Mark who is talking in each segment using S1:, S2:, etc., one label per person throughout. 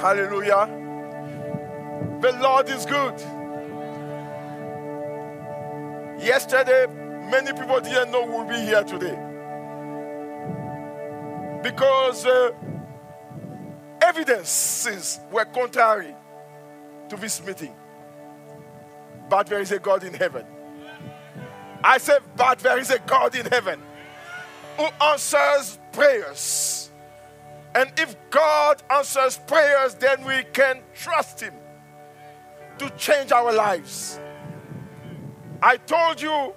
S1: Hallelujah. The Lord is good. Yesterday, many people didn't know we'll be here today. Because uh, evidences were contrary to this meeting. But there is a God in heaven. I said, but there is a God in heaven who answers prayers. And if God answers prayers, then we can trust Him to change our lives. I told you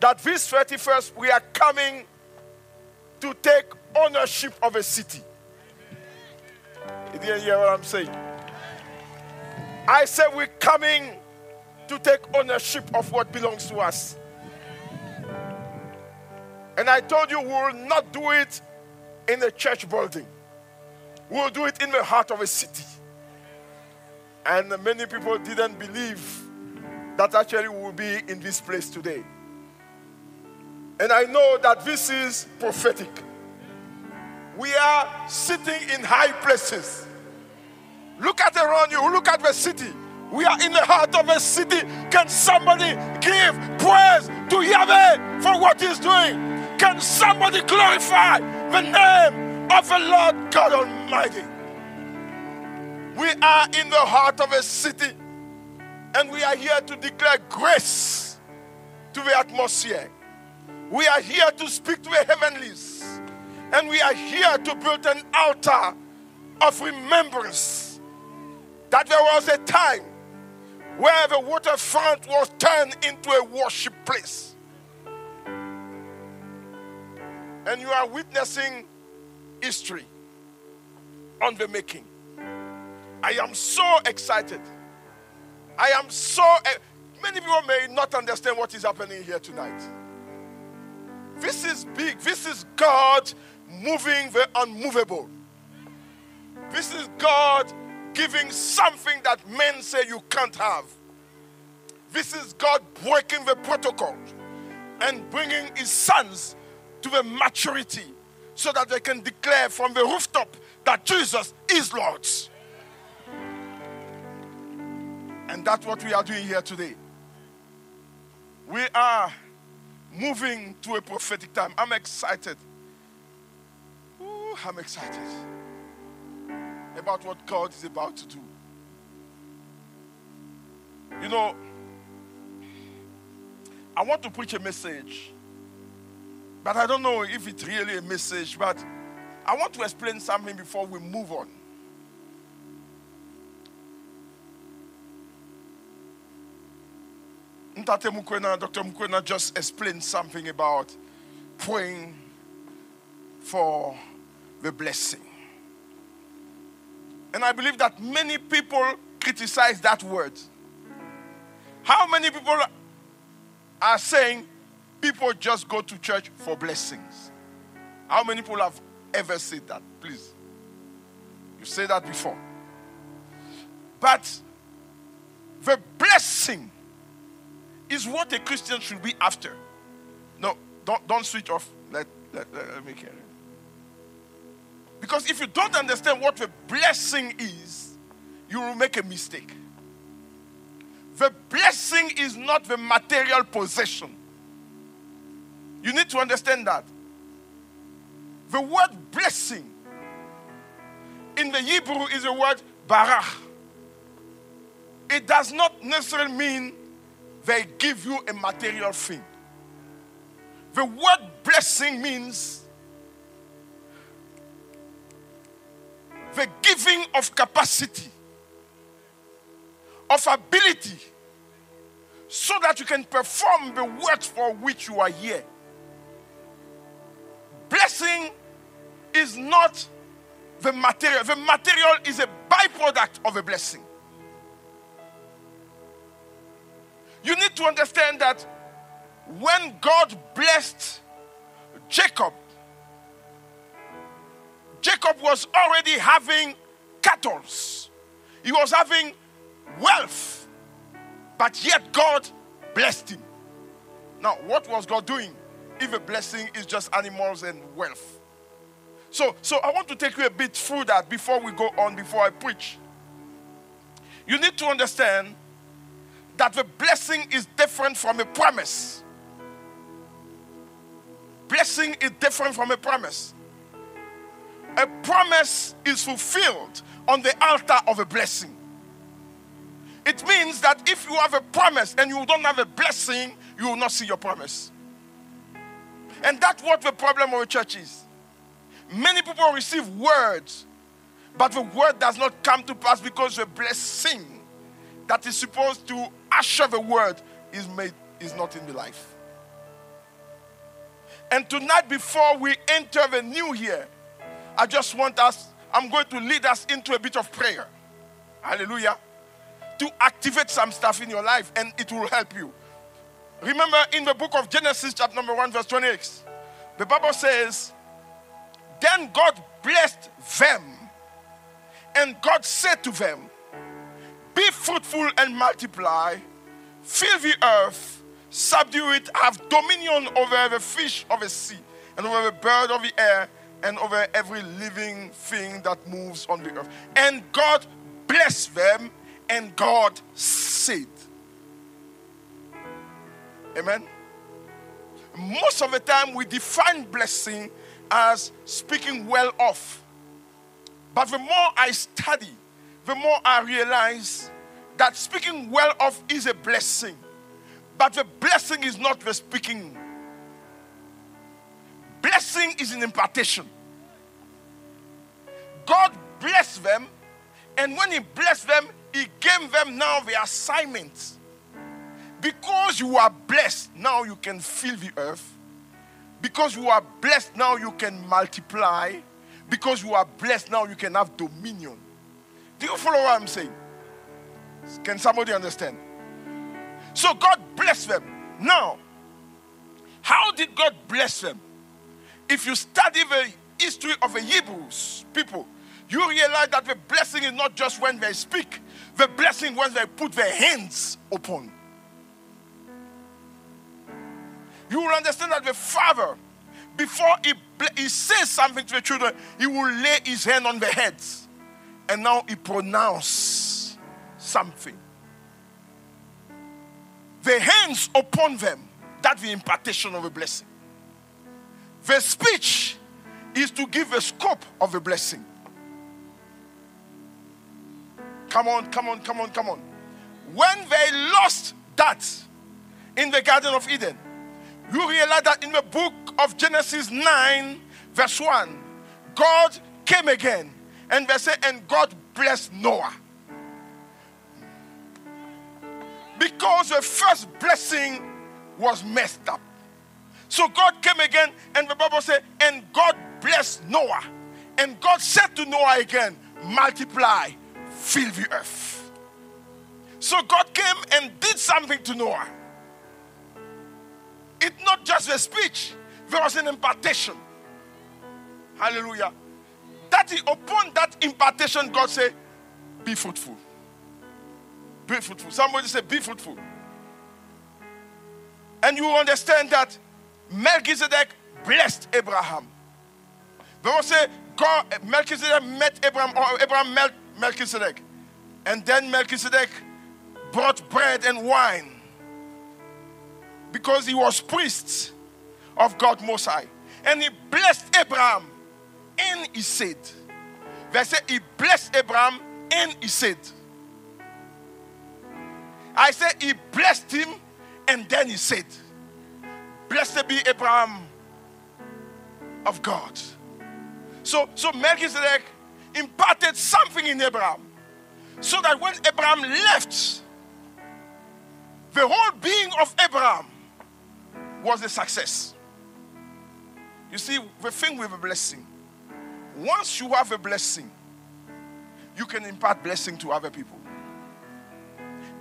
S1: that this 31st we are coming to take ownership of a city. You didn't hear what I'm saying? I said we're coming to take ownership of what belongs to us. And I told you we will not do it in a church building. We will do it in the heart of a city. And many people didn't believe that actually we will be in this place today. And I know that this is prophetic. We are sitting in high places. Look at around you, look at the city. We are in the heart of a city. Can somebody give praise to Yahweh for what he's doing? Can somebody glorify the name of the Lord God Almighty? We are in the heart of a city and we are here to declare grace to the atmosphere. We are here to speak to the heavenlies. And we are here to build an altar of remembrance that there was a time where the waterfront was turned into a worship place. And you are witnessing history on the making. I am so excited. I am so. Uh, many people may not understand what is happening here tonight. This is big. This is God moving the unmovable. This is God giving something that men say you can't have. This is God breaking the protocol and bringing his sons to the maturity so that they can declare from the rooftop that Jesus is Lord. And that's what we are doing here today. We are moving to a prophetic time. I'm excited. Ooh, I'm excited about what God is about to do. You know, I want to preach a message, but I don't know if it's really a message, but I want to explain something before we move on. Dr. Mukwena just explained something about praying for the blessing. And I believe that many people criticize that word. How many people are saying people just go to church for blessings? How many people have ever said that? Please. You said that before. But the blessing is what a Christian should be after. No, don't, don't switch off. Let, let, let, let me carry. Because if you don't understand what the blessing is, you will make a mistake. The blessing is not the material possession. You need to understand that. The word blessing in the Hebrew is the word barach. It does not necessarily mean they give you a material thing. The word blessing means the giving of capacity, of ability, so that you can perform the work for which you are here. Blessing is not the material, the material is a byproduct of a blessing. You need to understand that when God blessed Jacob, Jacob was already having cattle, he was having wealth, but yet God blessed him. Now, what was God doing if a blessing is just animals and wealth? So, so I want to take you a bit through that before we go on, before I preach. You need to understand that the blessing is different from a promise. Blessing is different from a promise. A promise is fulfilled on the altar of a blessing. It means that if you have a promise and you don't have a blessing, you will not see your promise. And that's what the problem of a church is. Many people receive words, but the word does not come to pass because the blessing that is supposed to usher the word is made is not in the life. And tonight, before we enter the new year, I just want us, I'm going to lead us into a bit of prayer. Hallelujah. To activate some stuff in your life and it will help you. Remember in the book of Genesis, chapter number 1, verse 26, the Bible says, Then God blessed them, and God said to them, Be fruitful and multiply, fill the earth, subdue it, have dominion over the fish of the sea, and over the bird of the air, and over every living thing that moves on the earth. And God blessed them, and God said, Amen. Most of the time, we define blessing as speaking well of. But the more I study, the more I realize that speaking well of is a blessing. But the blessing is not the speaking. Blessing is an impartation. God blessed them, and when He blessed them, He gave them now the assignment because you are blessed, now you can fill the earth. Because you are blessed, now you can multiply. Because you are blessed, now you can have dominion. Do you follow what I'm saying? Can somebody understand? So God blessed them. Now, how did God bless them? If you study the history of the Hebrews people, you realize that the blessing is not just when they speak, the blessing when they put their hands upon. You will understand that the father, before he, he says something to the children, he will lay his hand on the heads. And now he pronounces something. The hands upon them, that's the impartation of a blessing. The speech is to give a scope of a blessing. Come on, come on, come on, come on. When they lost that in the Garden of Eden, you realize that in the book of Genesis 9, verse 1, God came again. And they say, and God blessed Noah. Because the first blessing was messed up. So God came again, and the Bible said, and God blessed Noah. And God said to Noah again, multiply, fill the earth. So God came and did something to Noah. It's not just a speech, there was an impartation. Hallelujah. That is upon that impartation, God said, Be fruitful. Be fruitful. Somebody say, Be fruitful. And you understand that Melchizedek blessed Abraham. Will say, God, Melchizedek met Abraham, or Abraham met Melchizedek. And then Melchizedek brought bread and wine because he was priest of God Most High. And he blessed Abraham and he said, Verse he blessed Abraham and he said, I said he blessed him and then he said, Blessed be Abraham of God. So, so Melchizedek imparted something in Abraham so that when Abraham left, the whole being of Abraham was a success. You see, the thing with a blessing, once you have a blessing, you can impart blessing to other people.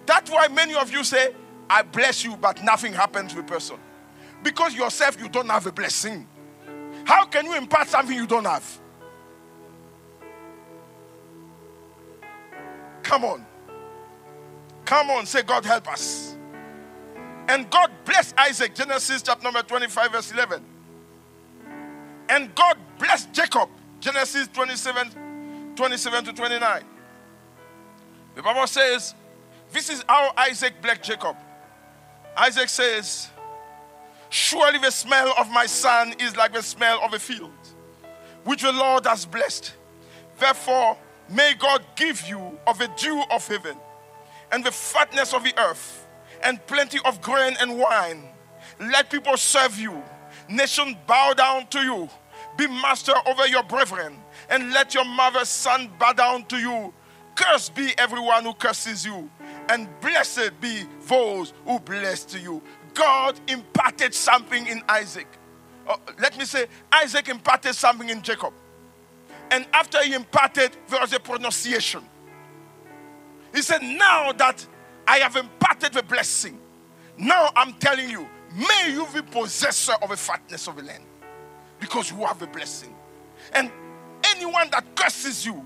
S1: That's why many of you say, I bless you, but nothing happens to a person. Because yourself, you don't have a blessing. How can you impart something you don't have? Come on. Come on, say, God help us. And God blessed Isaac, Genesis chapter number 25, verse 11. And God blessed Jacob. Genesis 27, 27 to 29. The Bible says, This is how Isaac blessed Jacob. Isaac says, Surely the smell of my son is like the smell of a field, which the Lord has blessed. Therefore, may God give you of the dew of heaven, and the fatness of the earth, and plenty of grain and wine. Let people serve you, nation bow down to you. Be master over your brethren, and let your mother's son bow down to you. Cursed be everyone who curses you, and blessed be those who bless you. God imparted something in Isaac. Oh, let me say, Isaac imparted something in Jacob. And after he imparted, there was a pronunciation. He said, Now that I have imparted the blessing, now I'm telling you, may you be possessor of the fatness of the land because you have a blessing. And anyone that curses you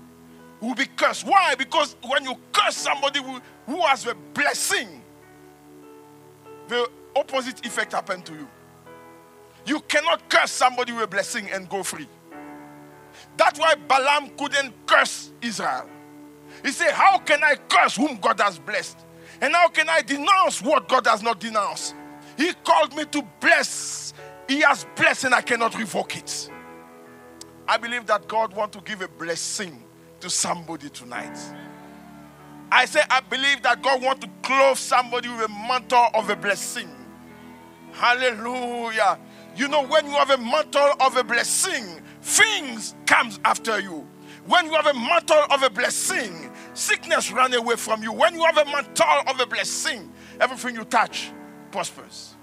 S1: will be cursed. Why? Because when you curse somebody who, has a blessing, the opposite effect happened to you. You cannot curse somebody with a blessing and go free. That's why Balaam couldn't curse Israel. He said, How can I curse whom God has blessed? And how can I denounce what God has not denounced? He called me to bless. He has blessed and I cannot revoke it. I believe that God wants to give a blessing to somebody tonight. I say, I believe that God wants to clothe somebody with a mantle of a blessing. Hallelujah. You know, when you have a mantle of a blessing, things comes after you. When you have a mantle of a blessing, sickness run away from you. When you have a mantle of a blessing, everything you touch prospers.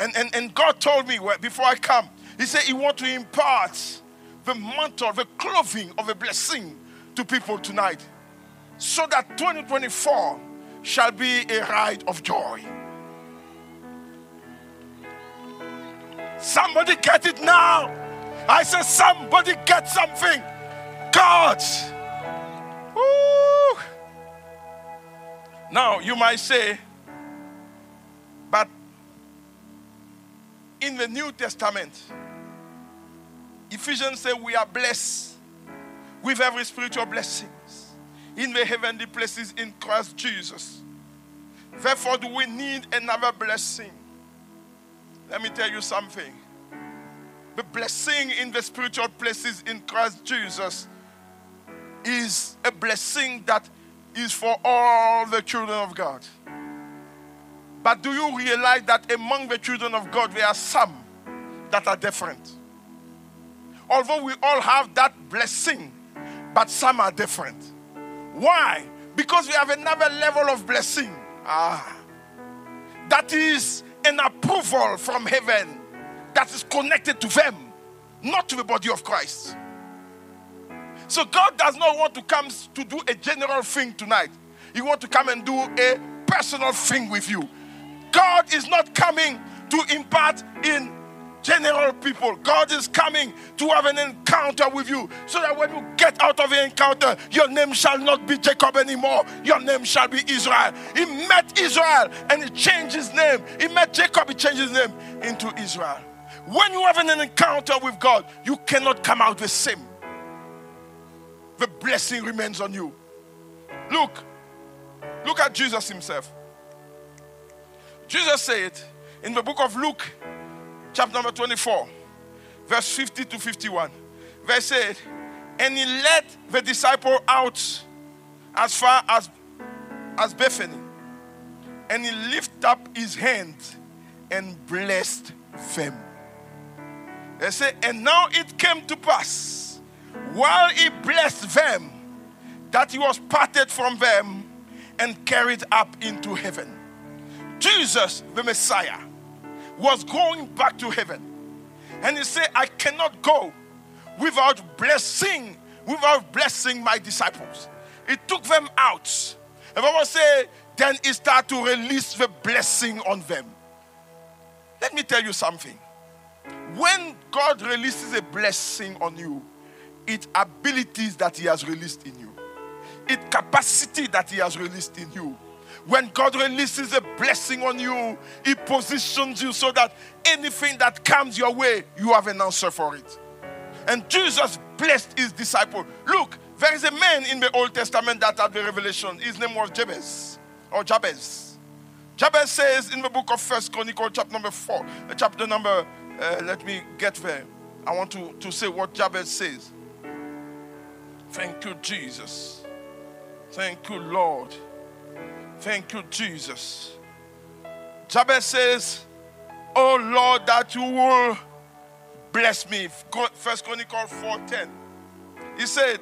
S1: And, and, and God told me before I come, He said He want to impart the mantle, the clothing of a blessing to people tonight. So that 2024 shall be a ride of joy. Somebody get it now. I said, somebody get something. God. Now, you might say, but in the New Testament, Ephesians say we are blessed with every spiritual blessings in the heavenly places in Christ Jesus. Therefore, do we need another blessing? Let me tell you something. The blessing in the spiritual places in Christ Jesus is a blessing that is for all the children of God. But do you realize that among the children of God, there are some that are different? Although we all have that blessing, but some are different. Why? Because we have another level of blessing. Ah, that is an approval from heaven that is connected to them, not to the body of Christ. So God does not want to come to do a general thing tonight. He wants to come and do a personal thing with you. God is not coming to impart in general people. God is coming to have an encounter with you so that when you get out of the encounter, your name shall not be Jacob anymore. Your name shall be Israel. He met Israel and he changed his name. He met Jacob, he changed his name into Israel. When you have an encounter with God, you cannot come out the same. The blessing remains on you. Look, look at Jesus himself. Jesus said in the book of Luke, chapter number 24, verse 50 to 51. Verse said, and he led the disciple out as far as, as Bethany, and he lifted up his hand and blessed them. They say, and now it came to pass, while he blessed them, that he was parted from them and carried up into heaven. Jesus, the Messiah, was going back to heaven. And he said, I cannot go without blessing, without blessing my disciples. He took them out. And I was say, then he started to release the blessing on them. Let me tell you something. When God releases a blessing on you, it abilities that He has released in you, it capacity that He has released in you when God releases a blessing on you, He positions you so that anything that comes your way, you have an answer for it. And Jesus blessed his disciple. Look, there is a man in the Old Testament that had the revelation. His name was Jabez or Jabez. Jabez says in the book of First Chronicle, chapter number four, uh, chapter number, uh, let me get there. I want to, to say what Jabez says. Thank you, Jesus. Thank you, Lord. Thank you, Jesus. Jabez says, Oh Lord, that you will bless me. First Chronicle 4:10. He said,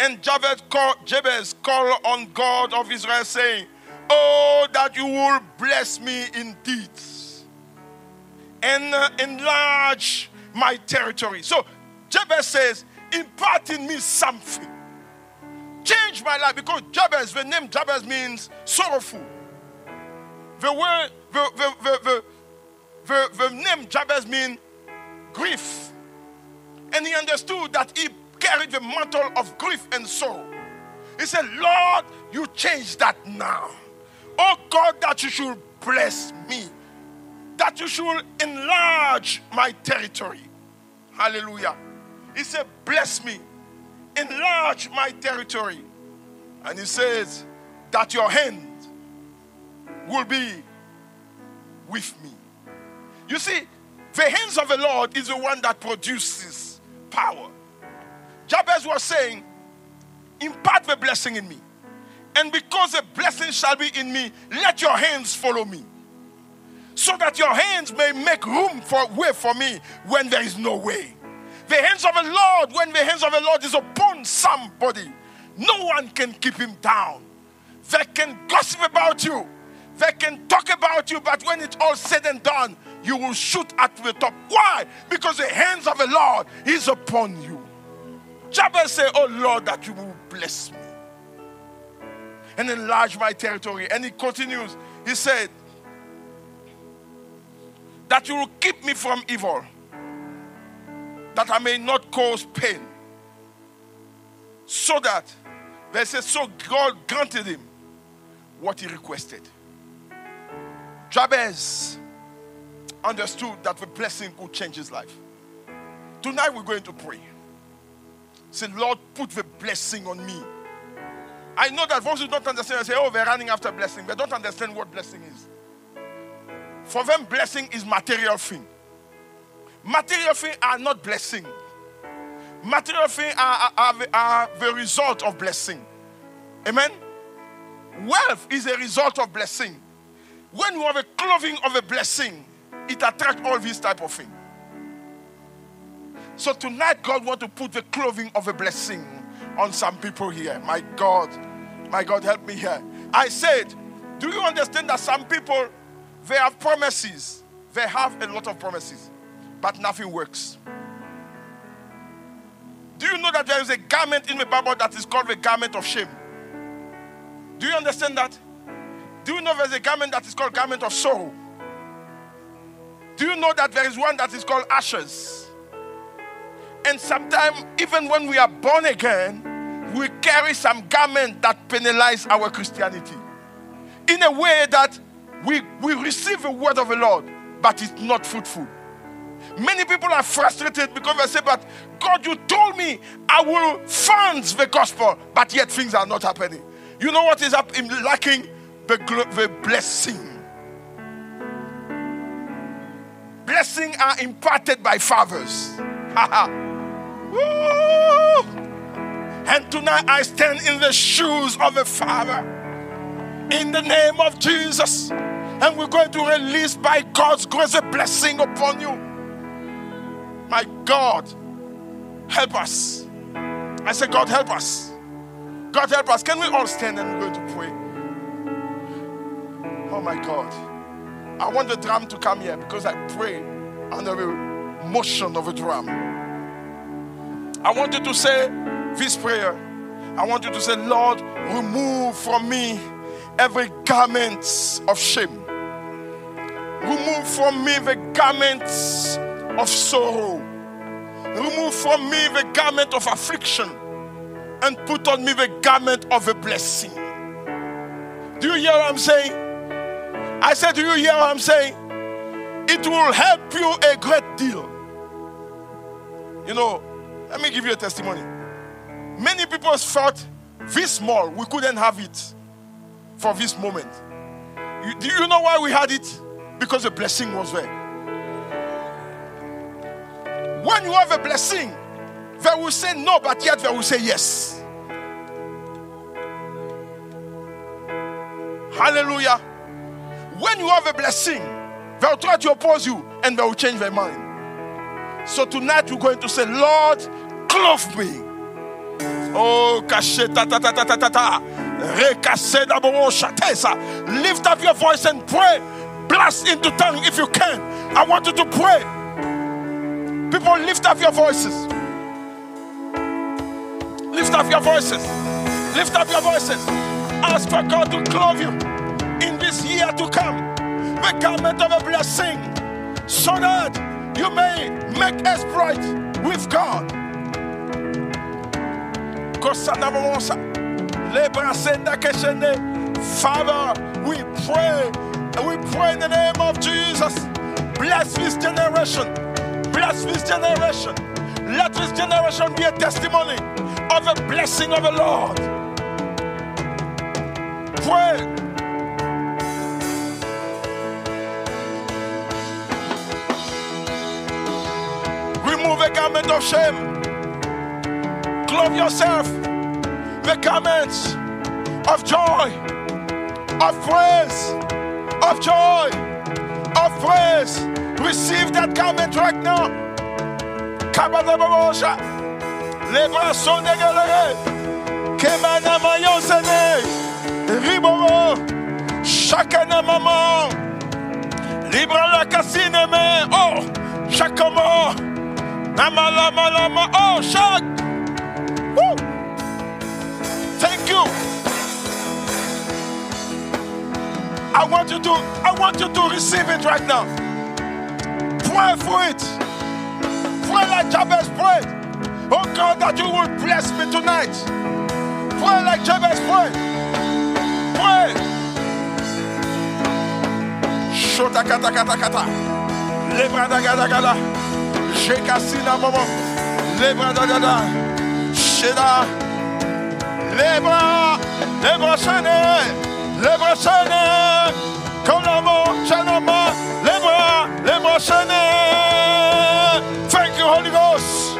S1: and Jabez called, Jabez called on God of Israel, saying, Oh, that you will bless me indeed and uh, enlarge my territory. So Jabez says, impart in me something. Change my life because Jabez, the name Jabez means sorrowful. The word, the, the, the, the, the, the name Jabez means grief. And he understood that he carried the mantle of grief and sorrow. He said, Lord, you change that now. Oh God, that you should bless me, that you should enlarge my territory. Hallelujah. He said, Bless me, enlarge my territory. And he says, That your hand will be with me. You see, the hands of the Lord is the one that produces power. Jabez was saying, Impart the blessing in me. And because the blessing shall be in me, let your hands follow me. So that your hands may make room for way for me when there is no way. The hands of the Lord, when the hands of the Lord is upon somebody, no one can keep him down. They can gossip about you, they can talk about you, but when it's all said and done, you will shoot at the top. Why? Because the hands of the Lord is upon you. Jabez said, Oh Lord, that you will bless me and enlarge my territory. And he continues, he said, That you will keep me from evil, that I may not cause pain. So that, they said, so God granted him what he requested. Jabez understood that the blessing could change his life. Tonight we're going to pray. Say, Lord, put the blessing on me. I know that those who don't understand say, oh, they're running after blessing. They don't understand what blessing is. For them, blessing is material thing. Material things are not blessing. Material things are, are, are the result of blessing. Amen? Wealth is a result of blessing. When you have a clothing of a blessing, it attracts all these type of things. So tonight, God want to put the clothing of a blessing on some people here. My God, my God, help me here. I said, do you understand that some people they have promises? They have a lot of promises, but nothing works. Do you know that there is a garment in the Bible that is called the garment of shame? Do you understand that? Do you know there's a garment that is called garment of sorrow? Do you know that there is one that is called ashes? And sometimes, even when we are born again, we carry some garment that penalize our Christianity. In a way that we, we receive the word of the Lord, but it's not fruitful. Many people are frustrated because they say, But God, you told me I will fund the gospel, but yet things are not happening. You know what is up in lacking? The, the blessing. Blessing are imparted by fathers. And tonight I stand in the shoes of a father in the name of Jesus. And we're going to release by God's grace a blessing upon you. My God, help us. I say, God, help us. God, help us. Can we all stand and we're going to pray? Oh my God. I want the drum to come here because I pray under the motion of a drum. I want you to say this prayer. I want you to say, Lord, remove from me every garment of shame. Remove from me the garments of sorrow. Remove from me the garment of affliction and put on me the garment of a blessing. Do you hear what I'm saying? I said, Do you hear what I'm saying? It will help you a great deal. You know, Let me give you a testimony. Many people thought this small, we couldn't have it for this moment. You, do you know why we had it? Because the blessing was there. When you have a blessing, they will say no, but yet they will say yes. Hallelujah. When you have a blessing, they'll try to oppose you and they will change their mind. So tonight we're going to say, Lord, clothe me. Oh, cacheta ta ta ta ta ta ta. Lift up your voice and pray. Blast into tongue if you can. I want you to pray. People, lift up your voices. Lift up your voices. Lift up your voices. Ask for God to clothe you in this year to come the garment of a blessing so that you may make exploit with God. Father, we pray, we pray in the name of Jesus. Bless this generation. Bless this generation. Let this generation be a testimony of the blessing of the Lord. Pray. Remove a garment of shame. Clothe yourself the garments of joy, of praise, of joy, of praise. Receive that garment right now. Bras sont dégalés. Kemana mayosene. Ribobo. Chacun maman. Libre la cassine mais oh. Chaque mort. Namalama lama. Oh, chaque. Woo. Thank you. I want you to I want you to receive it right now. Pray for it. Pray like Jabez prayed. Oh God, that you will bless me tonight. Pray like Jabez prayed. Pray. Shota kata kata kata. Lebra da gada gada. Shekasina momo. Lebra da gada. Sheda. Lebra. Lebra shane. Lebra shane. Kolamo shanama. Lebra. Shane. Thank you, Holy Ghost.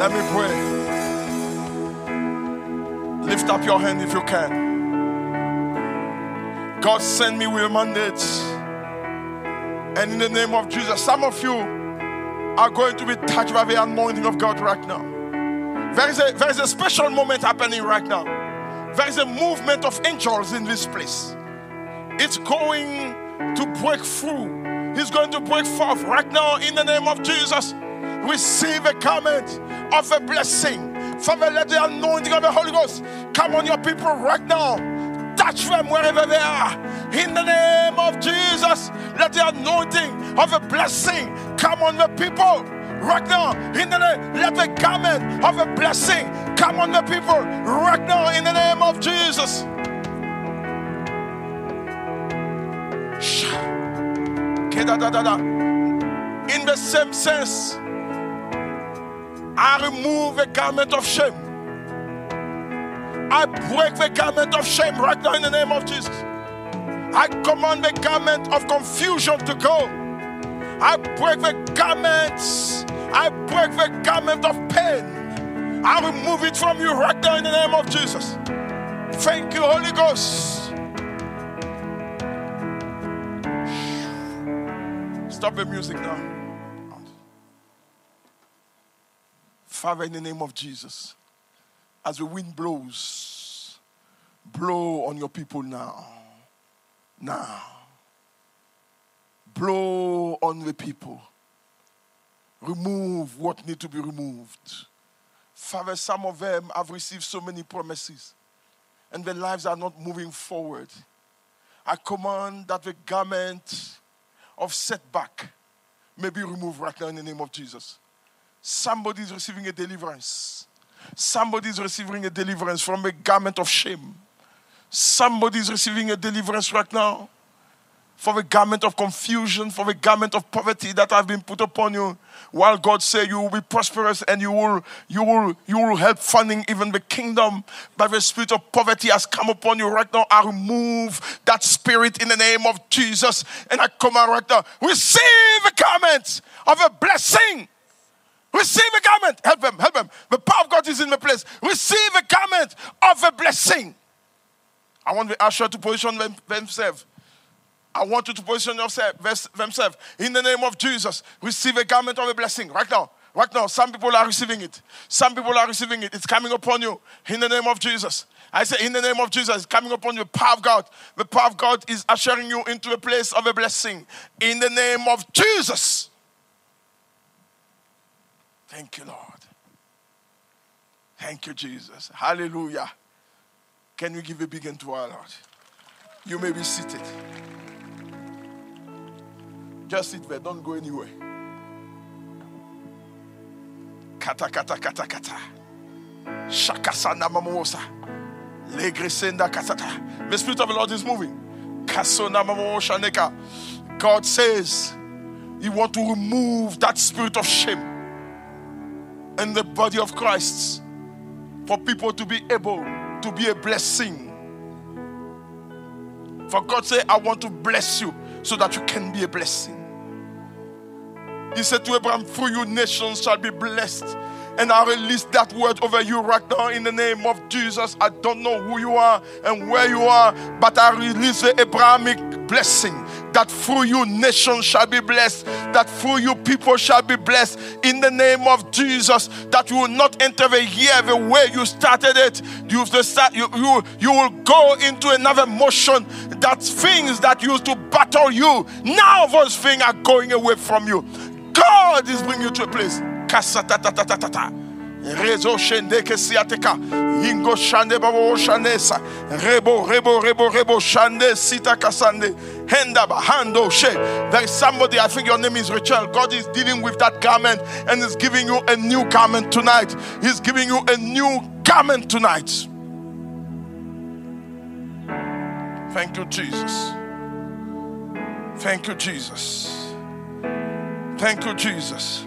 S1: Let me pray. Lift up your hand if you can. God send me with a mandate. And in the name of Jesus, some of you are going to be touched by the anointing of God right now. There is a, there is a special moment happening right now. There is a movement of angels in this place. It's going to break through. He's going to break forth right now in the name of Jesus. Receive a comment of a blessing. Father, let the anointing of the Holy Ghost come on your people right now. Touch them wherever they are. In the name of Jesus, let the anointing of a blessing come on the people right now. In the name, let the garment of a blessing come on the people right now. In the name of Jesus. In the same sense, I remove the garment of shame. I break the garment of shame right now in the name of Jesus. I command the garment of confusion to go. I break the garments. I break the garment of pain. I remove it from you right now in the name of Jesus. Thank you, Holy Ghost. Stop the music now. Father, in the name of Jesus, as the wind blows, blow on your people now. Now. Blow on the people. Remove what need to be removed. Father, some of them have received so many promises and their lives are not moving forward. I command that the garment of setback may be removed right now in the name of Jesus. Somebody is receiving a deliverance. Somebody is receiving a deliverance from a garment of shame. Somebody is receiving a deliverance right now for a garment of confusion, for a garment of poverty that have been put upon you. While God said you will be prosperous and you will, you will, you will help funding even the kingdom, but the spirit of poverty has come upon you right now. I remove that spirit in the name of Jesus, and I come out right now. Receive the garment of a blessing. Receive a garment. Help them, help them. The power of God is in the place. Receive a garment of a blessing. I want the usher to position them, themselves. I want you to position yourself, themselves in the name of Jesus. Receive a garment of a blessing right now. Right now, some people are receiving it. Some people are receiving it. It's coming upon you in the name of Jesus. I say, in the name of Jesus, it's coming upon you. The power of God. The power of God is ushering you into a place of a blessing in the name of Jesus. Thank you, Lord. Thank you, Jesus. Hallelujah. Can we give a big hand to our Lord? You may be seated. Just sit there, don't go anywhere. Kata kata kata kata. Shakasana mamosa. Legresenda kasata. The Spirit of the Lord is moving. Kasona mamoshaneka. God says He want to remove that spirit of shame in the body of Christ for people to be able to be a blessing. For God say, I want to bless you so that you can be a blessing. He said to Abraham, Through you nations shall be blessed. And I release that word over you right now in the name of Jesus. I don't know who you are and where you are, but I release the Abrahamic blessing that through you nations shall be blessed, that through you people shall be blessed in the name of Jesus. That you will not enter the year the way you started it. You, you, you, you will go into another motion. That things that used to battle you, now those things are going away from you. God is bringing you to a place. Rezo shende kesiateka. Ingo shande babo shanesa. Rebo, rebo, rebo, rebo shande sita kasande. Henda bahando she. There is somebody, I think your name is Rachel. God is dealing with that garment and is giving you a new garment tonight. He's giving you a new garment tonight. Thank you, Jesus. Thank you, Jesus. Thank you, Jesus.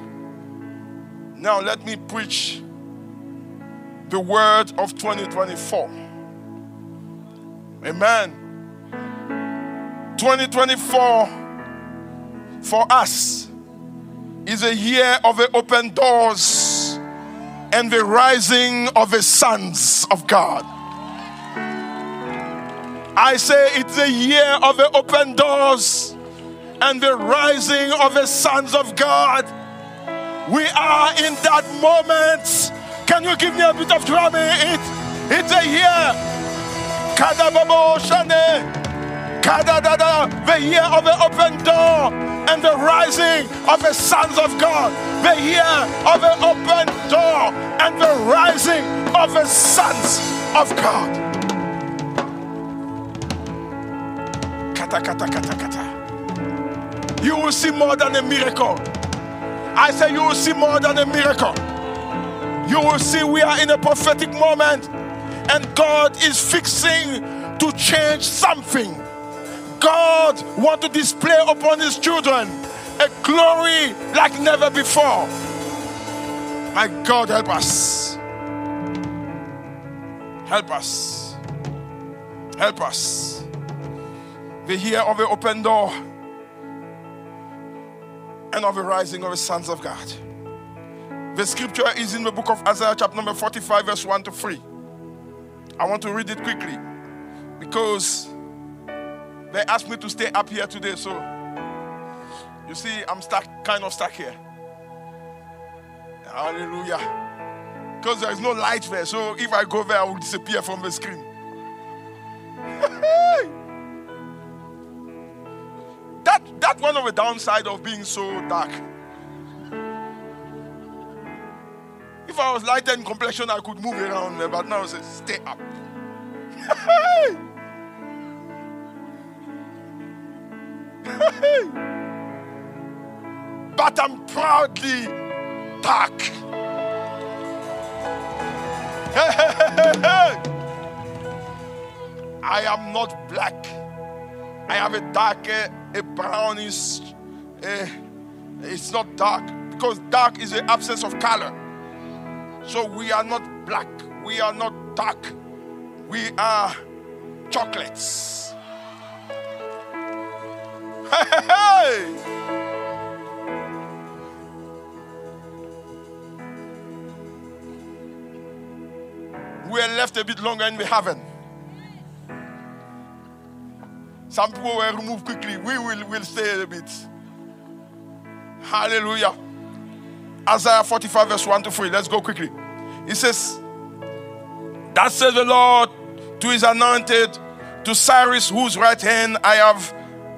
S1: Now let me preach the word of 2024. Amen. 2024 for us is a year of the open doors and the rising of the sons of God. I say it's a year of the open doors and the rising of the sons of God. We are in that moment. Can you give me a bit of drama? It, it's a year. Kadababo Shane. Kadadada. The year of the open door and the rising of the sons of God. The year of the open door and the rising of the sons of God. Kata kata kata kata you will see more than a miracle. I say you will see more than a miracle. You will see we are in a prophetic moment and God is fixing to change something. God want to display upon his children a glory like never before. My God, help us. Help us. Help us. The year of the open door and of the rising of the sons of God. The scripture is in the book of Isaiah, chapter number 45, verse 1 to 3. I want to read it quickly because they asked me to stay up here today. So you see, I'm stuck, kind of stuck here. Hallelujah. Because there is no light there. So if I go there, I will disappear from the screen. That, that's one of the downside of being so dark. If I was lighter in complexion, I could move around there, but now I say, stay up. but I'm proudly dark. I am not black. I have a darker, eh, a, a brownish, a, it's not dark because dark is the absence of color. So we are not black, we are not dark, we are chocolates. Hey! We are left a bit longer in the heaven. Some people were removed quickly. We will will stay a bit. Hallelujah. Isaiah 45, verse 1 to 3. Let's go quickly. He says, That says the Lord to his anointed, to Cyrus, whose right hand I have,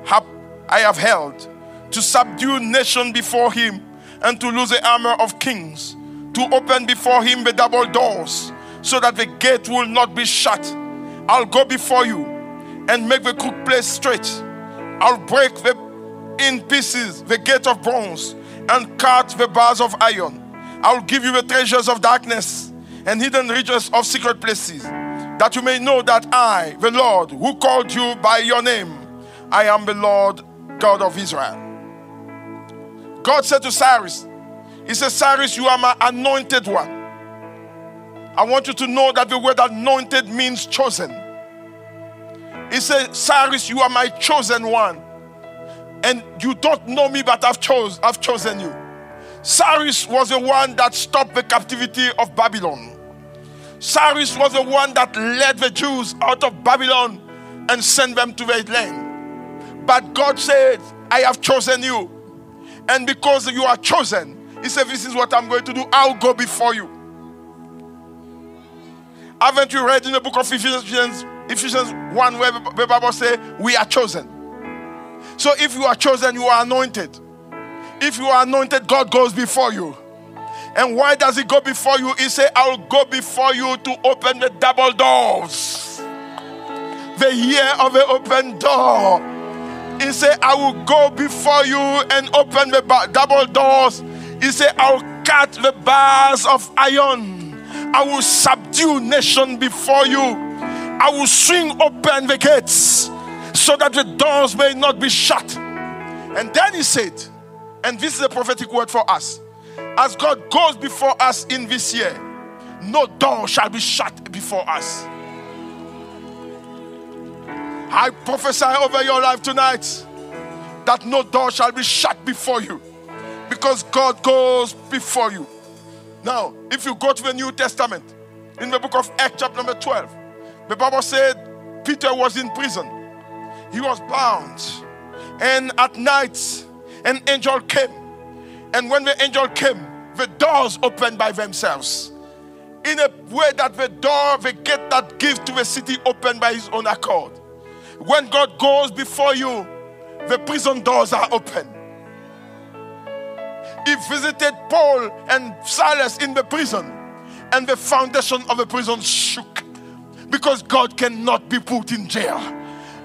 S1: have I have held, to subdue nation before him, and to lose the armor of kings, to open before him the double doors, so that the gate will not be shut. I'll go before you and make the crooked place straight. I'll break the in pieces the gate of bronze and cut the bars of iron. I'll give you the treasures of darkness and hidden riches of secret places, that you may know that I, the Lord, who called you by your name, I am the Lord God of Israel. God said to Cyrus, He said, Cyrus, you are my anointed one. I want you to know that the word anointed means chosen. He said, Cyrus, you are my chosen one. And you don't know me, but I've chose, I've chosen you. Cyrus was the one that stopped the captivity of Babylon. Cyrus was the one that led the Jews out of Babylon and sent them to their land. But God said, I have chosen you. And because you are chosen, He said, This is what I'm going to do. I'll go before you. Haven't you read in the book of Ephesians, Ephesians 1 where the Bible says, We are chosen? So if you are chosen, you are anointed. If you are anointed, God goes before you. And why does He go before you? He said, I will go before you to open the double doors. The year of the open door. He said, I will go before you and open the double doors. He said, I'll cut the bars of iron. I will subdue nation before you. I will swing open the gates so that the doors may not be shut. And then he said, and this is a prophetic word for us as God goes before us in this year, no door shall be shut before us. I prophesy over your life tonight that no door shall be shut before you because God goes before you. Now, if you go to the New Testament, in the book of Acts, chapter number 12, the Bible said Peter was in prison, he was bound, and at night, an angel came. And when the angel came, the doors opened by themselves. In a way that the door, the gate that gives to the city opened by his own accord. When God goes before you, the prison doors are open. He visited Paul and Silas in the prison, and the foundation of the prison shook because God cannot be put in jail.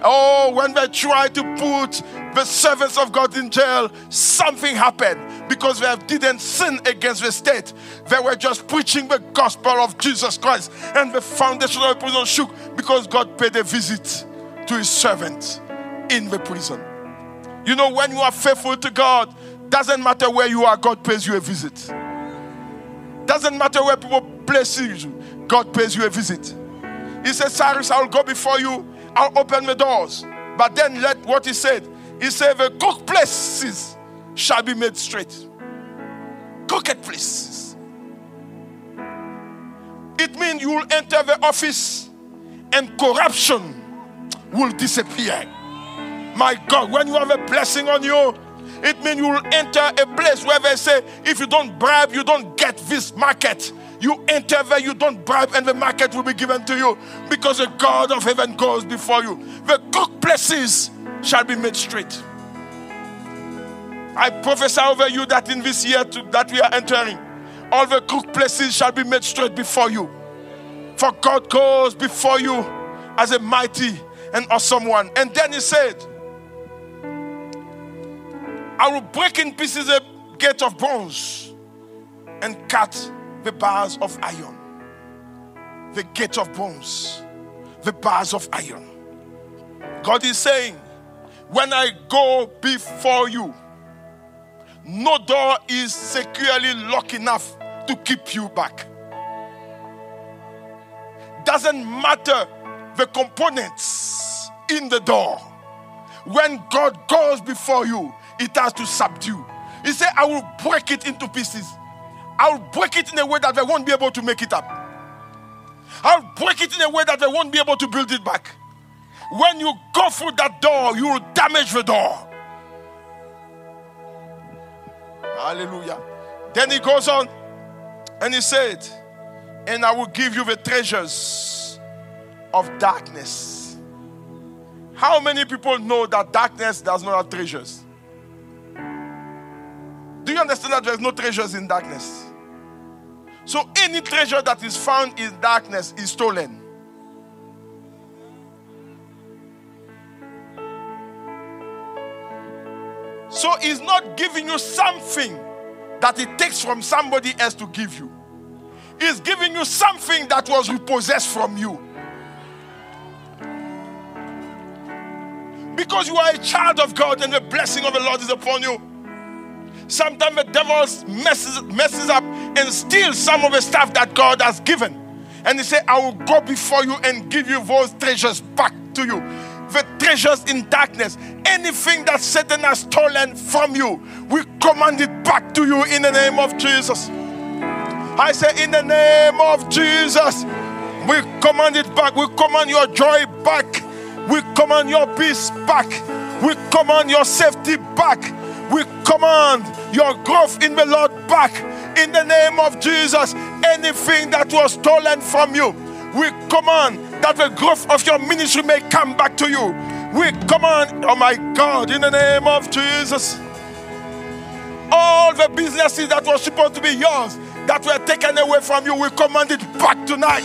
S1: Oh, when they tried to put the servants of God in jail, something happened because they didn't sin against the state. They were just preaching the gospel of Jesus Christ, and the foundation of the prison shook because God paid a visit to his servant in the prison. You know, when you are faithful to God, doesn't matter where you are, God pays you a visit. Doesn't matter where people place you, God pays you a visit. He said, Cyrus, I will go before you, I'll open the doors. But then let what he said, he said, the cook places shall be made straight. Crooked places. It means you will enter the office and corruption will disappear. My God, when you have a blessing on you, it means you will enter a place where they say, if you don't bribe, you don't get this market. You enter there, you don't bribe, and the market will be given to you because the God of heaven goes before you. The cook places shall be made straight. I prophesy over you that in this year to, that we are entering, all the cook places shall be made straight before you. For God goes before you as a mighty and awesome one. And then he said, I will break in pieces the, gate of bronze and cut the bars of iron. The gate of bones, the bars of iron. God is saying, when I go before you, no door is securely locked enough to keep you back. Doesn't matter the components in the door. When God goes before you, it has to subdue. He said, I will break it into pieces. I'll break it in a way that they won't be able to make it up. I'll break it in a way that they won't be able to build it back. When you go through that door, you will damage the door. Hallelujah. Then he goes on and he said, And I will give you the treasures of darkness. How many people know that darkness does not have treasures? Do you understand that there's no treasures in darkness? So any treasure that is found in darkness is stolen. So he's not giving you something that it takes from somebody else to give you. He's giving you something that was repossessed from you. Because you are a child of God and the blessing of the Lord is upon you. Sometimes the devil messes, messes up and steals some of the stuff that God has given. And he said, I will go before you and give you those treasures back to you. The treasures in darkness, anything that Satan has stolen from you, we command it back to you in the name of Jesus. I say, in the name of Jesus, we command it back. We command your joy back. We command your peace back. We command your safety back. We command your growth in the Lord back in the name of Jesus. Anything that was stolen from you, we command that the growth of your ministry may come back to you. We command, oh my God, in the name of Jesus. All the businesses that were supposed to be yours, that were taken away from you, we command it back tonight.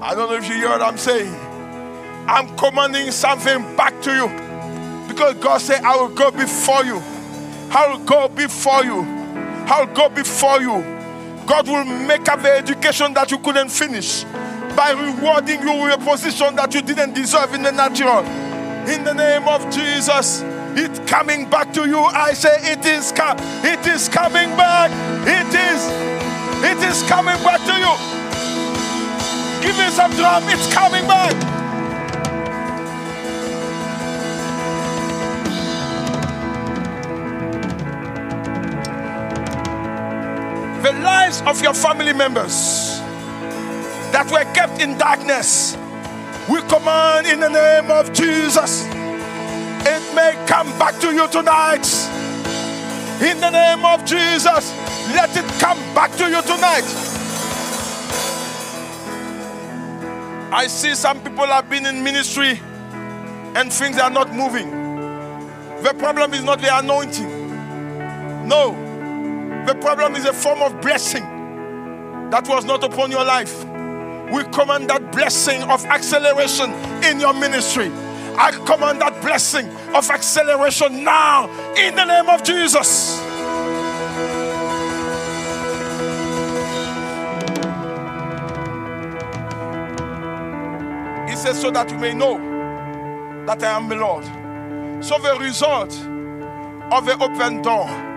S1: I don't know if you hear what I'm saying. I'm commanding something back to you. Because God said, I will go before you. I will go before you. I will go before you. God will make up the education that you couldn't finish by rewarding you with a position that you didn't deserve in the natural. In the name of Jesus, it's coming back to you. I say it is com- it is coming back. It is it is coming back to you. Give me some drum. It's coming back. The lives of your family members that were kept in darkness, we command in the name of Jesus, it may come back to you tonight. In the name of Jesus, let it come back to you tonight. I see some people have been in ministry and things are not moving. The problem is not the anointing. No, the problem is a form of blessing that was not upon your life. We command that blessing of acceleration in your ministry. I command that blessing of acceleration now in the name of Jesus. He says, so that you may know that I am the Lord. So, the result of the open door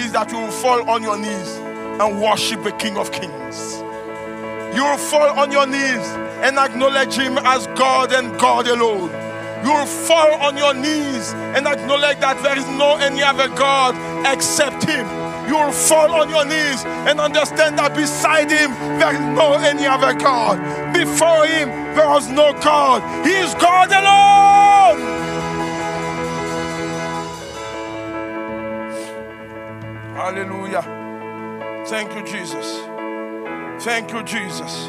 S1: is that you will fall on your knees and worship the King of Kings. You will fall on your knees and acknowledge Him as God and God alone. You will fall on your knees and acknowledge that there is no any other God except Him. You will fall on your knees and understand that beside Him there is no any other God. Before Him there was no God. He is God alone. Hallelujah. Thank you, Jesus. Thank you, Jesus.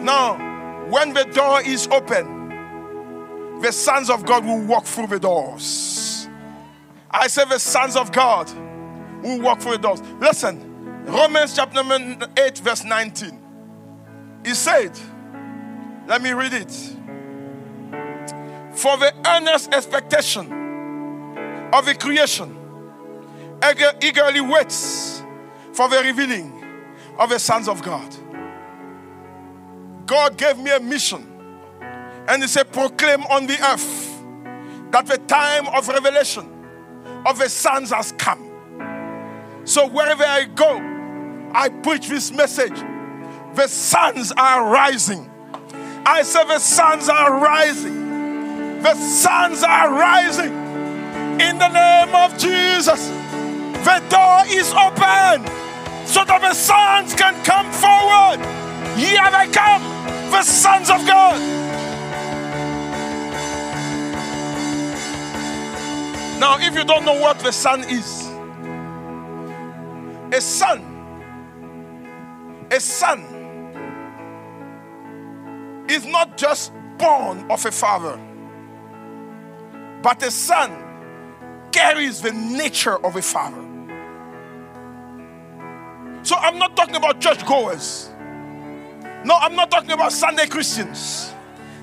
S1: Now, when the door is open, the sons of God will walk through the doors. I say the sons of God will walk through the doors. Listen, Romans chapter 8, verse 19. He said, let me read it. For the earnest expectation of the creation eagerly waits for the revealing of the sons of God. God gave me a mission, and He said, Proclaim on the earth that the time of revelation of the sons has come. So wherever I go, I preach this message. The sons are rising. I say, The sons are rising. The sons are rising. In the name of Jesus, the door is open so that the sons can come forward. Here they come, the sons of God. Now, if you don't know what the son is, a son, a son is not just born of a father, but a son carries the nature of a father. So I'm not talking about churchgoers. No, I'm not talking about Sunday Christians.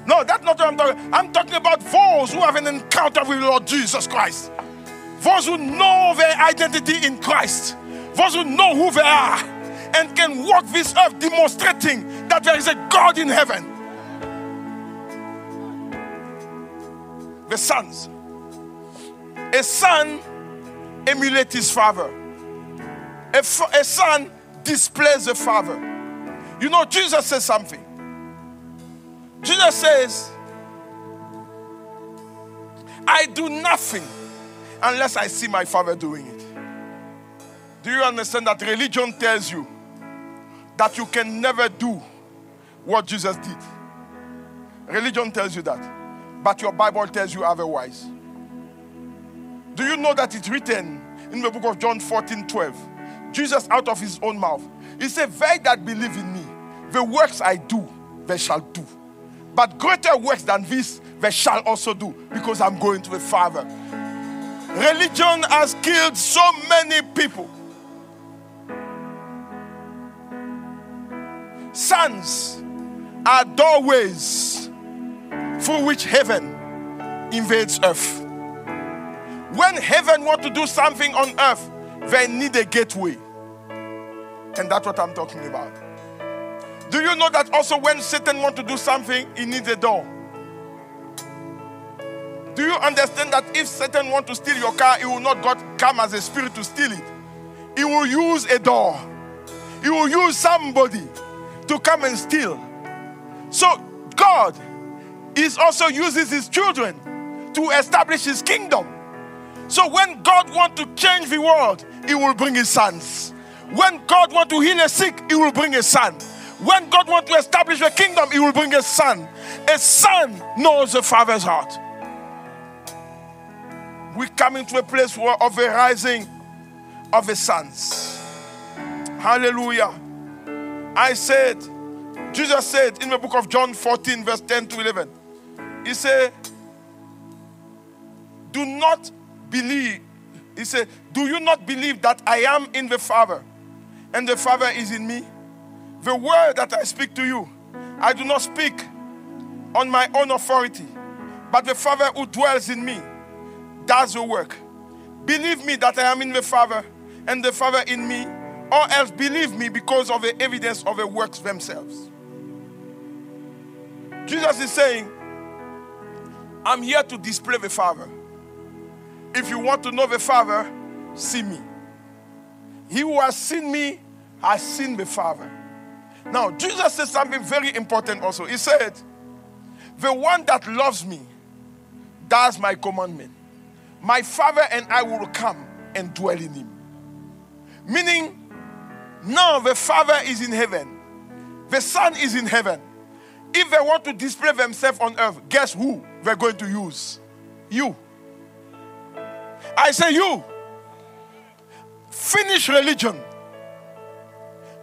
S1: No, that's not what I'm talking. I'm talking about those who have an encounter with Lord Jesus Christ. Those who know their identity in Christ. Those who know who they are and can walk this earth demonstrating that there is a God in heaven. The sons. A son emulates his father. A, son displays a father. You know, Jesus says something. Jesus says, I do nothing unless I see my father doing it. Do you understand that religion tells you that you can never do what Jesus did? Religion tells you that, but your Bible tells you otherwise. Do you know that it's written in the book of John 14 12? Jesus, out of his own mouth, he said, They that believe in me, the works I do, they shall do. But greater works than this, they shall also do, because I'm going to the Father. Religion has killed so many people. Sons are doorways through which heaven invades earth. When heaven want to do something on earth, they need a gateway. And that's what I'm talking about. Do you know that also when Satan want to do something, he needs a door? Do you understand that if Satan want to steal your car, he will not God come as a spirit to steal it. He will use a door. He will use somebody to come and steal. So God is also uses his children to establish his kingdom. So when God want to change the world, he will bring his sons. When God want to heal a sick, he will bring a son. When God want to establish a kingdom, he will bring a son. A son knows the father's heart. We come into a place of a rising of the sons. Hallelujah. I said, Jesus said in the book of John 14, verse 10 to 11, He said, Do not believe. He said, Do you not believe that I am in the Father and the Father is in me? The word that I speak to you, I do not speak on my own authority, but the Father who dwells in me does the work. Believe me that I am in the Father and the Father in me, or else believe me because of the evidence of the works themselves. Jesus is saying, I'm here to display the Father. If you want to know the Father, see me. He who has seen me has seen the Father. Now, Jesus said something very important also. He said, The one that loves me does my commandment. My Father and I will come and dwell in him. Meaning, now the Father is in heaven, the Son is in heaven. If they want to display themselves on earth, guess who they're going to use? You. I say, you. Finish religion.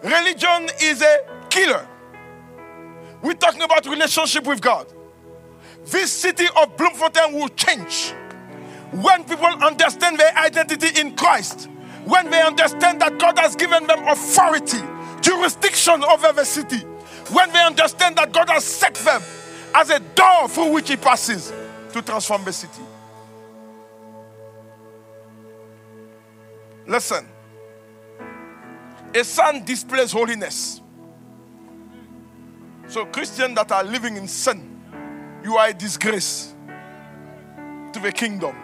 S1: Religion is a killer. We're talking about relationship with God. This city of Bloemfontein will change when people understand their identity in Christ. When they understand that God has given them authority, jurisdiction over the city. When they understand that God has set them as a door through which He passes to transform the city. Listen. A son displays holiness. So, Christians that are living in sin, you are a disgrace to the kingdom.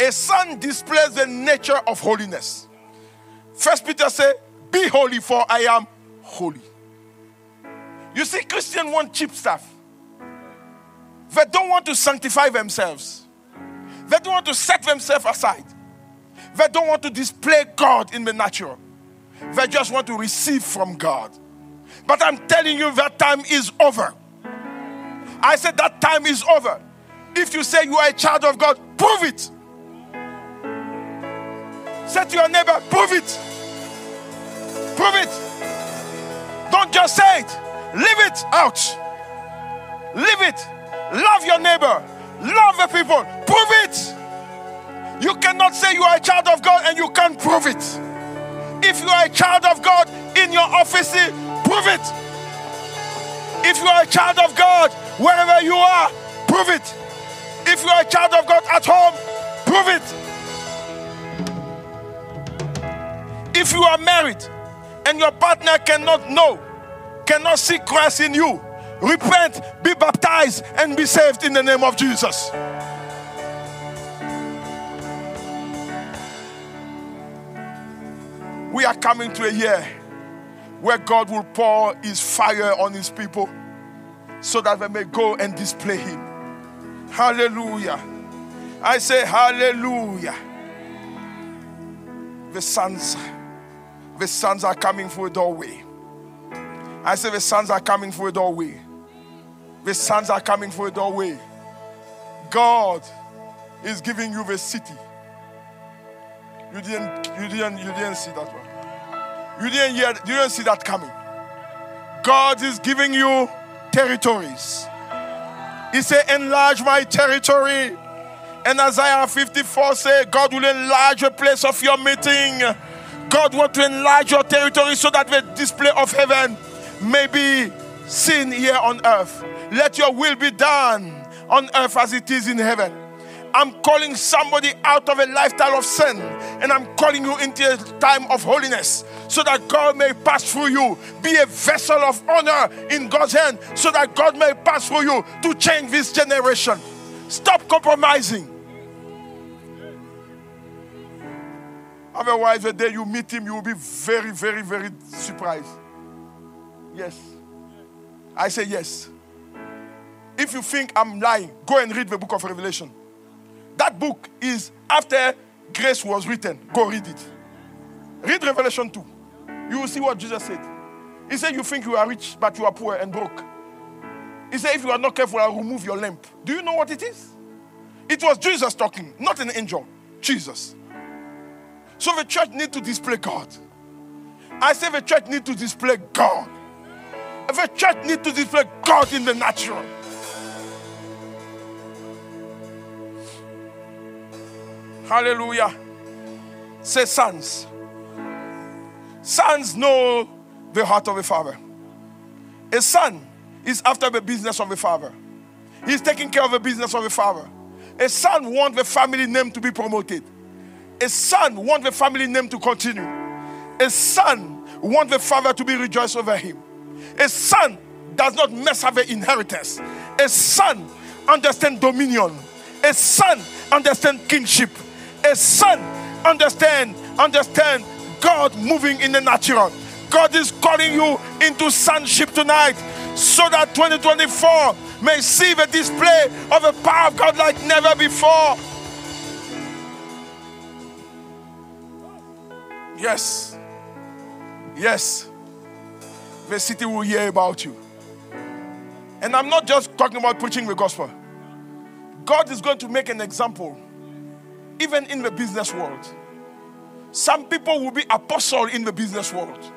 S1: A son displays the nature of holiness. First Peter said, Be holy, for I am holy. You see, Christians want cheap stuff. They don't want to sanctify themselves. They don't want to set themselves aside. They don't want to display God in the natural. They just want to receive from God. But I'm telling you, that time is over. I said that time is over. If you say you are a child of God, prove it. Say to your neighbor, prove it. Prove it. Don't just say it, live it out. Live it. Love your neighbor. Love the people. Prove it. You cannot say you are a child of God and you can't prove it. If you are a child of God in your office, prove it. If you are a child of God wherever you are, prove it. If you are a child of God at home, prove it. If you are married and your partner cannot know, cannot see Christ in you, repent, be baptized, and be saved in the name of Jesus. We are coming to a year where God will pour his fire on his people so that they may go and display him. Hallelujah. I say hallelujah. The sons, the sons are coming through a doorway. I say the sons are coming through a doorway. The sons are coming through a doorway. God is giving you the city. You didn't, you didn't, you didn't see that one. You didn't hear, you didn't see that coming. God is giving you territories. He said, enlarge my territory. And Isaiah 54 say, God will enlarge the place of your meeting. God want to enlarge your territory so that the display of heaven may be seen here on earth. Let your will be done on earth as it is in heaven. I'm calling somebody out of a lifestyle of sin and I'm calling you into a time of holiness so that God may pass through you. Be a vessel of honor in God's hand so that God may pass through you to change this generation. Stop compromising. Otherwise, the day you meet him, you will be very, very, very surprised. Yes. I say yes. If you think I'm lying, go and read the book of Revelation. That book is after grace was written. Go read it. Read Revelation 2. You will see what Jesus said. He said, You think you are rich, but you are poor and broke. He said, If you are not careful, I'll remove your lamp. Do you know what it is? It was Jesus talking, not an angel. Jesus. So the church need to display God. I say the church need to display God. The church need to display God in the natural. Hallelujah. Say, sons. Sons know the heart of a father. A son is after the business of a father. He's taking care of the business of a father. A son wants the family name to be promoted. A son wants the family name to continue. A son wants the father to be rejoiced over him. A son does not mess up the inheritance. A son understands dominion. A son understands kingship. A son understand understand God moving in the natural. God is calling you into sonship tonight so that 2024 may see the display of the power of God like never before. Yes. Yes. The city will hear about you. And I'm not just talking about preaching the gospel. God is going to make an example, even in the business world. Some people will be apostle in the business world.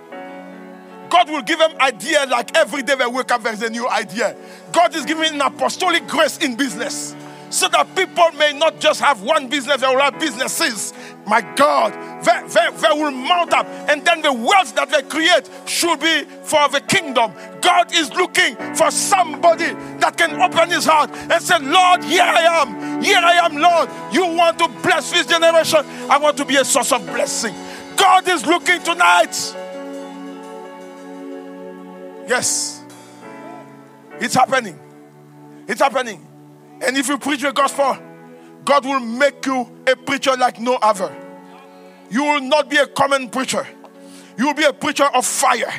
S1: God will give them idea like every day they wake up, there's a new idea. God is giving an apostolic grace in business so that people may not just have one business, they will have businesses. My God, they, they, they will mount up, and then the wealth that they create should be for the kingdom. God is looking for somebody that can open his heart and say, Lord, here I am. Here I am, Lord. You want to bless this generation. I want to be a source of blessing. God is looking tonight. Yes. It's happening. It's happening. And if you preach the gospel, God will make you a preacher like no other. You will not be a common preacher. You will be a preacher of fire.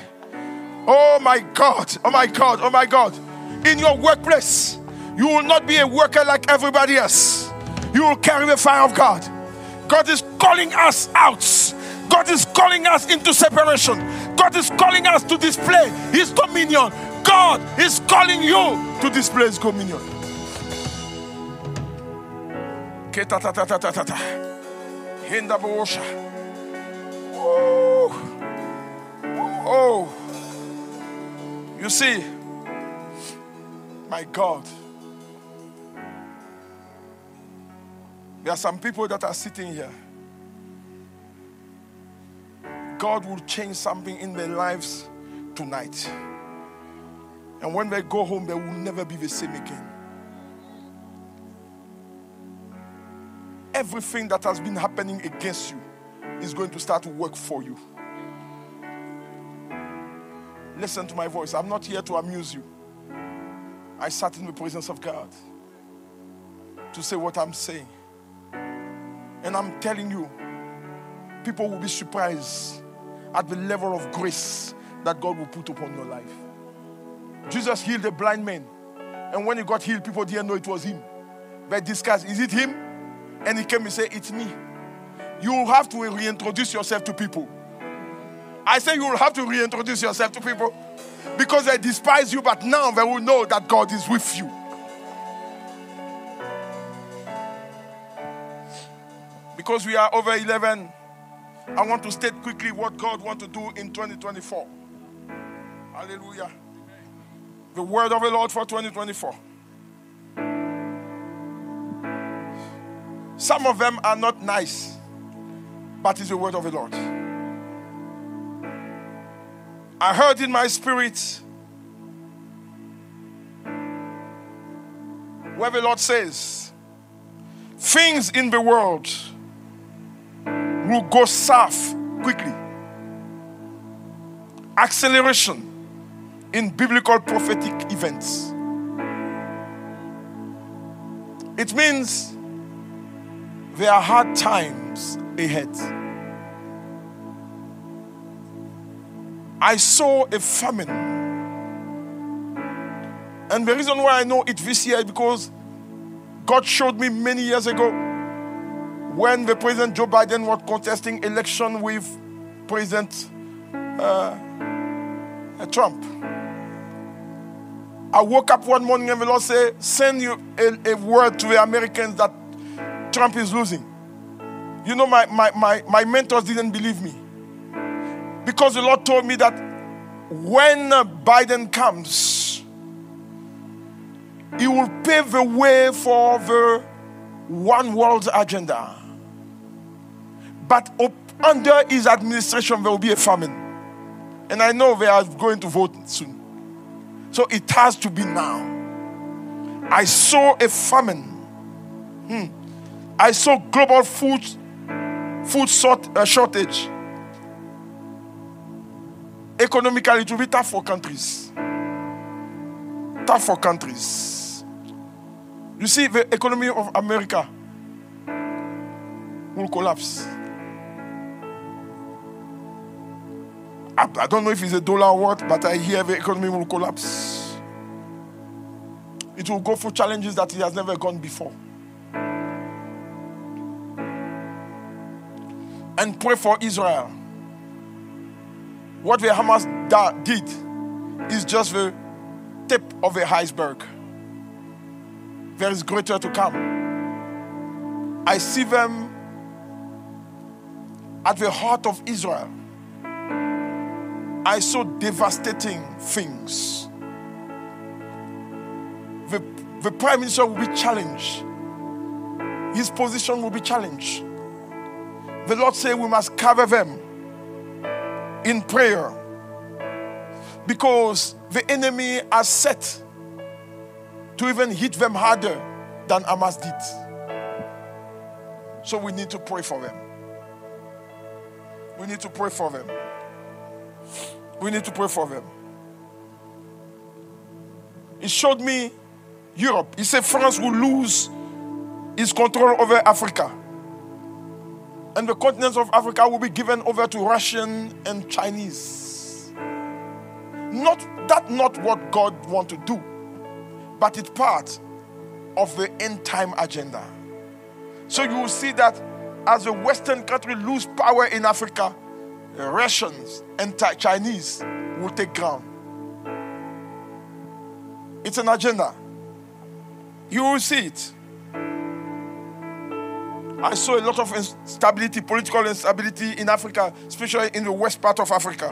S1: Oh my God. Oh my God. Oh my God. In your workplace, you will not be a worker like everybody else. You will carry the fire of God. God is calling us out. God is calling us into separation. God is calling us to display His dominion. God is calling you to display His dominion. Oh. oh. You see, my God, there are some people that are sitting here. God will change something in their lives tonight. And when they go home, they will never be the same again. Everything that has been happening against you is going to start to work for you. Listen to my voice. I'm not here to amuse you. I sat in the presence of God to say what I'm saying. And I'm telling you, people will be surprised at the level of grace that God will put upon your life. Jesus healed a blind man. And when he got healed, people didn't know it was him. But discussed, is it him? And he came and said, It's me. You will have to reintroduce yourself to people. I say you will have to reintroduce yourself to people because they despise you, but now they will know that God is with you. Because we are over 11, I want to state quickly what God wants to do in 2024. Hallelujah. The word of the Lord for 2024. Some of them are not nice, but it's the word of the Lord. I heard in my spirit where the Lord says, Things in the world will go south quickly. Acceleration in biblical prophetic events. It means there are hard times ahead. I saw a famine. And the reason why I know it this year is because God showed me many years ago when the President Joe Biden was contesting election with President uh, uh, Trump. I woke up one morning and the Lord said, Send you a, a word to the Americans that Trump is losing. You know, my, my, my, my mentors didn't believe me. Because the Lord told me that when Biden comes, he will pave the way for the one world agenda. But under his administration, there will be a famine. And I know they are going to vote soon. So it has to be now. I saw a famine. Hmm. I saw global food food sort, uh, shortage. Economically, it will be tough for countries. Tough for countries. You see, the economy of America will collapse. I, I don't know if it's a dollar or what, but I hear the economy will collapse. It will go through challenges that it has never gone before. And pray for Israel. What the Hamas da- did is just the tip of the iceberg. There is greater to come. I see them at the heart of Israel. I saw devastating things. The, the prime minister will be challenged, his position will be challenged The Lord said we must cover them in prayer because the enemy has set to even hit them harder than Hamas did. So we need to pray for them. We need to pray for them. We need to pray for them. He showed me Europe. He said France will lose its control over Africa. And the continents of Africa will be given over to Russian and Chinese. Not that not what God want to do, but it's part of the end time agenda. So you will see that as the Western country lose power in Africa, Russians and Chinese will take ground. It's an agenda. You will see it. I saw a lot of instability, political instability in Africa, especially in the west part of Africa.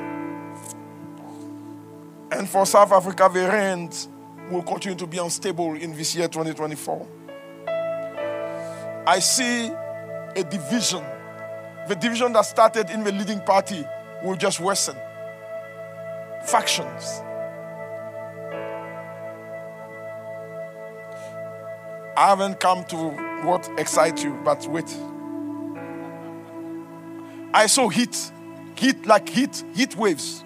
S1: And for South Africa, the rand will continue to be unstable in this year 2024. I see a division. The division that started in the leading party will just worsen. Factions. I haven't come to what excites you, but wait. I saw heat, heat like heat, heat waves.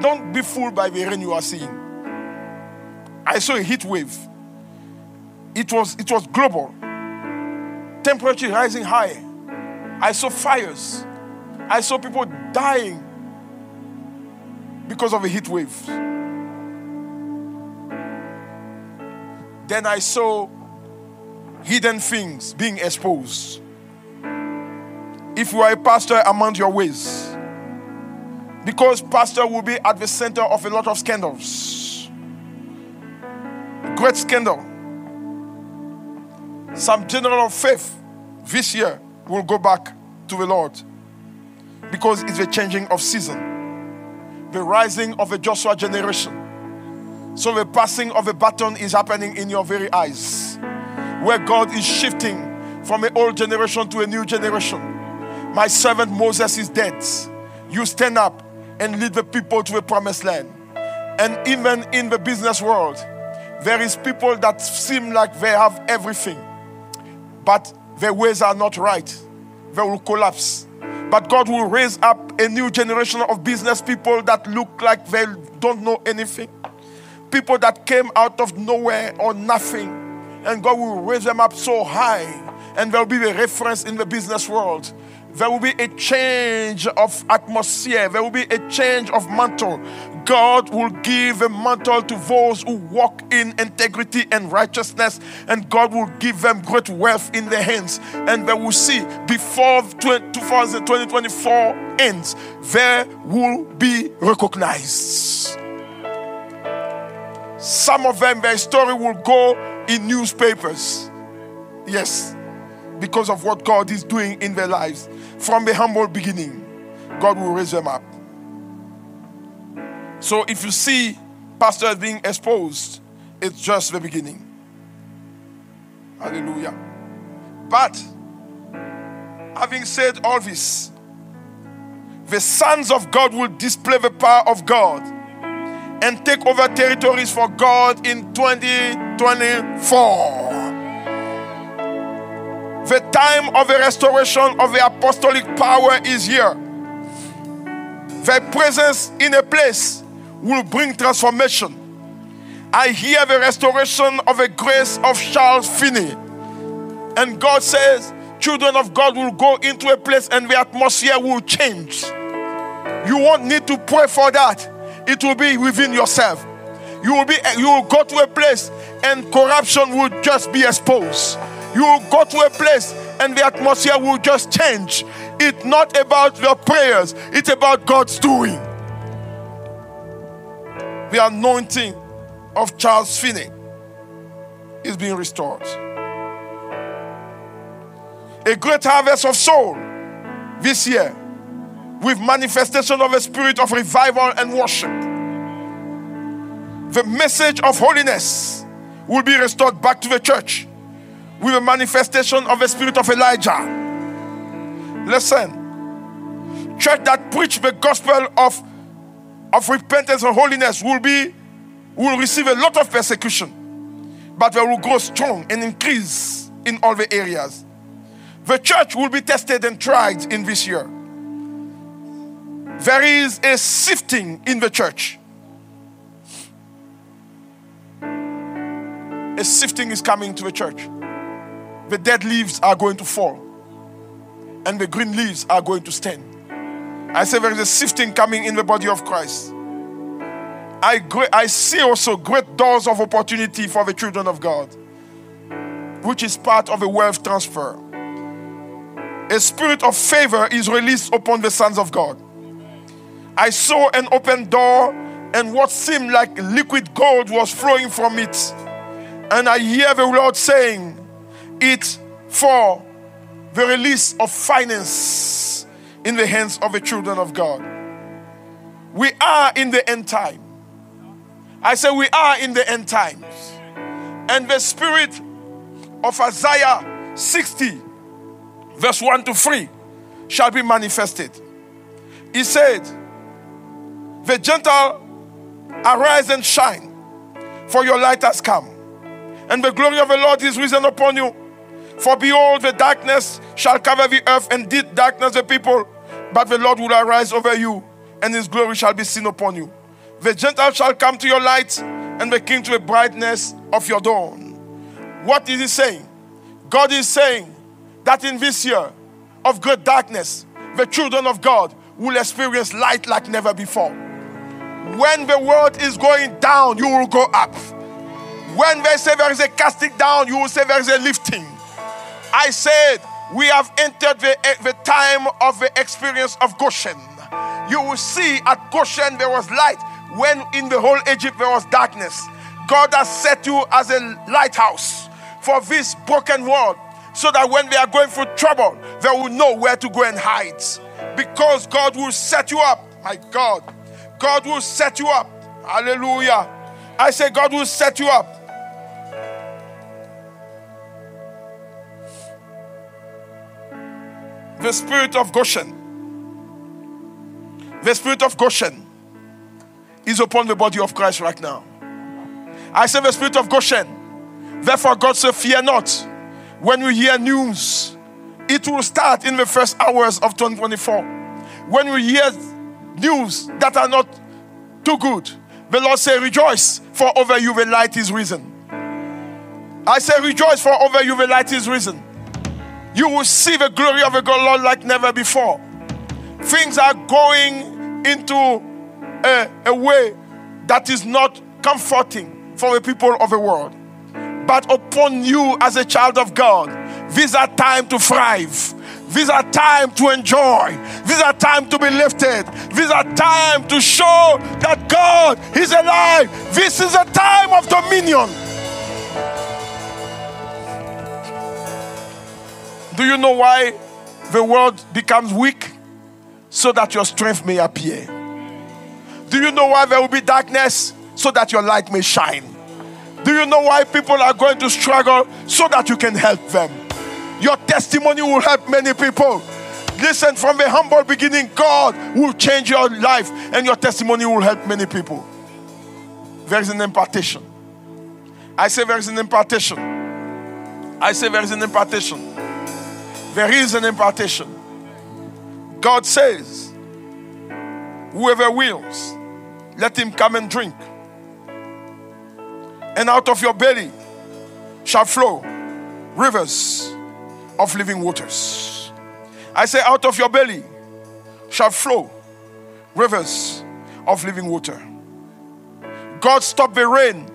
S1: Don't be fooled by the rain you are seeing. I saw a heat wave. It was, it was global. Temperature rising high. I saw fires. I saw people dying because of a heat wave. Then I saw hidden things being exposed. If you are a pastor, among your ways. Because pastor will be at the center of a lot of scandals. Great scandal. Some general of faith this year will go back to the Lord because it's the changing of season, the rising of a Joshua generation. So the passing of a baton is happening in your very eyes, where God is shifting from an old generation to a new generation. My servant Moses is dead. You stand up and lead the people to a promised land. And even in the business world, there is people that seem like they have everything, but their ways are not right. They will collapse. But God will raise up a new generation of business people that look like they don't know anything. People that came out of nowhere or nothing. And God will raise them up so high. And there will be a reference in the business world. There will be a change of atmosphere. There will be a change of mantle. God will give a mantle to those who walk in integrity and righteousness, and God will give them great wealth in their hands. And they will see before 2024 ends, there will be recognized. Some of them, their story will go in newspapers. Yes, because of what God is doing in their lives. From the humble beginning, God will raise them up. So if you see pastors being exposed, it's just the beginning. Hallelujah. But having said all this, the sons of God will display the power of God and take over territories for God in 2024. The time of the restoration of the apostolic power is here. The presence in a place will bring transformation. I hear the restoration of a grace of Charles Finney. And God says, children of God will go into a place and the atmosphere will change. You won't need to pray for that. It will be within yourself. You will be you will go to a place and corruption will just be exposed. You will go to a place and the atmosphere will just change. It's not about your prayers, it's about God's doing the anointing of Charles Finney is being restored. A great harvest of soul this year with manifestation of a spirit of revival and worship. The message of holiness will be restored back to the church with a manifestation of a spirit of Elijah. Listen. Church that preach the gospel of, of repentance and holiness will be will receive a lot of persecution, but they will grow strong and increase in all the areas. The church will be tested and tried in this year. There is a sifting in the church. A sifting is coming to the church. The dead leaves are going to fall, and the green leaves are going to stand. I say there is a sifting coming in the body of Christ. I, I see also great doors of opportunity for the children of God, which is part of a wealth transfer. A spirit of favor is released upon the sons of God. I saw an open door, and what seemed like liquid gold was flowing from it. And I hear the Lord saying, It for the release of finance in the hands of the children of God. We are in the end time. I say we are in the end times. And the spirit of Isaiah 60, verse 1 to 3, shall be manifested. He said, The Gentile arise and shine, for your light has come, and the glory of the Lord is risen upon you. For behold, the darkness shall cover the earth, and deep darkness the people, but the Lord will arise over you, and his glory shall be seen upon you. The Gentiles shall come to your light, and the king to the brightness of your dawn. What is he saying? God is saying that in this year of great darkness, the children of God will experience light like never before. When the world is going down, you will go up. When they say there is a casting down, you will say there is a lifting. I said, we have entered the, eh, the time of the experience of Goshen. You will see at Goshen there was light when in the whole Egypt there was darkness. God has set you as a lighthouse for this broken world so that when they are going through trouble, they will know where to go and hide. Because God will set you up. My God. God will set you up. Hallelujah. I say, God will set you up. The spirit of Goshen. The spirit of Goshen is upon the body of Christ right now. I say the spirit of Goshen. Therefore, God said, Fear not. When you hear news, it will start in the first hours of 2024. When we hear news that are not too good, the Lord say, Rejoice, for over you the light is risen. I say, Rejoice, for over you the light is risen. You will see the glory of the God, Lord like never before. Things are going into a, a way that is not comforting for the people of the world. But upon you as a child of God, these are time to thrive. These are time to enjoy. These are time to be lifted. These are time to show that God is alive. This is a time of dominion. Do you know why the world becomes weak? So that your strength may appear. Do you know why there will be darkness? So that your light may shine. Do you know why people are going to struggle? So that you can help them. Your testimony will help many people. Listen, from the humble beginning, God will change your life and your testimony will help many people. There is an impartation. I say there is an impartation. I say there is an impartation. There is an impartation. God says, Whoever wills, let him come and drink. And out of your belly shall flow rivers of living waters. I say, out of your belly shall flow rivers of living water. God stopped the rain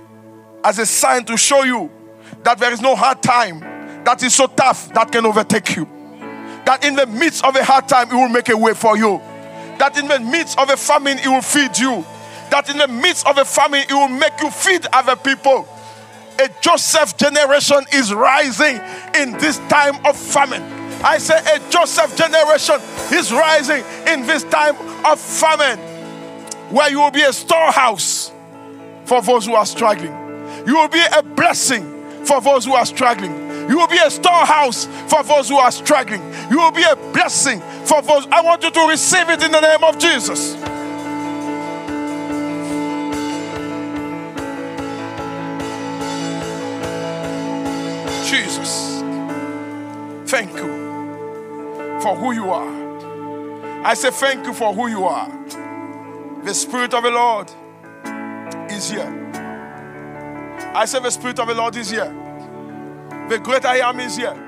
S1: as a sign to show you that there is no hard time that is so tough that can overtake you. That in the midst of a hard time, He will make a way for you. That in the midst of a famine, He will feed you that in the midst of a famine, it will make you feed other people. A Joseph generation is rising in this time of famine. I say a Joseph generation is rising in this time of famine where you will be a storehouse for those who are struggling. You will be a blessing for those who are struggling. You will be a storehouse for those who are struggling. You will be a blessing for those. I want you to receive it in the name of Jesus. Jesus, thank you for who you are. I say thank you for who you are. The Spirit of the Lord is here. I say the Spirit of the Lord is here. The greater I am is here.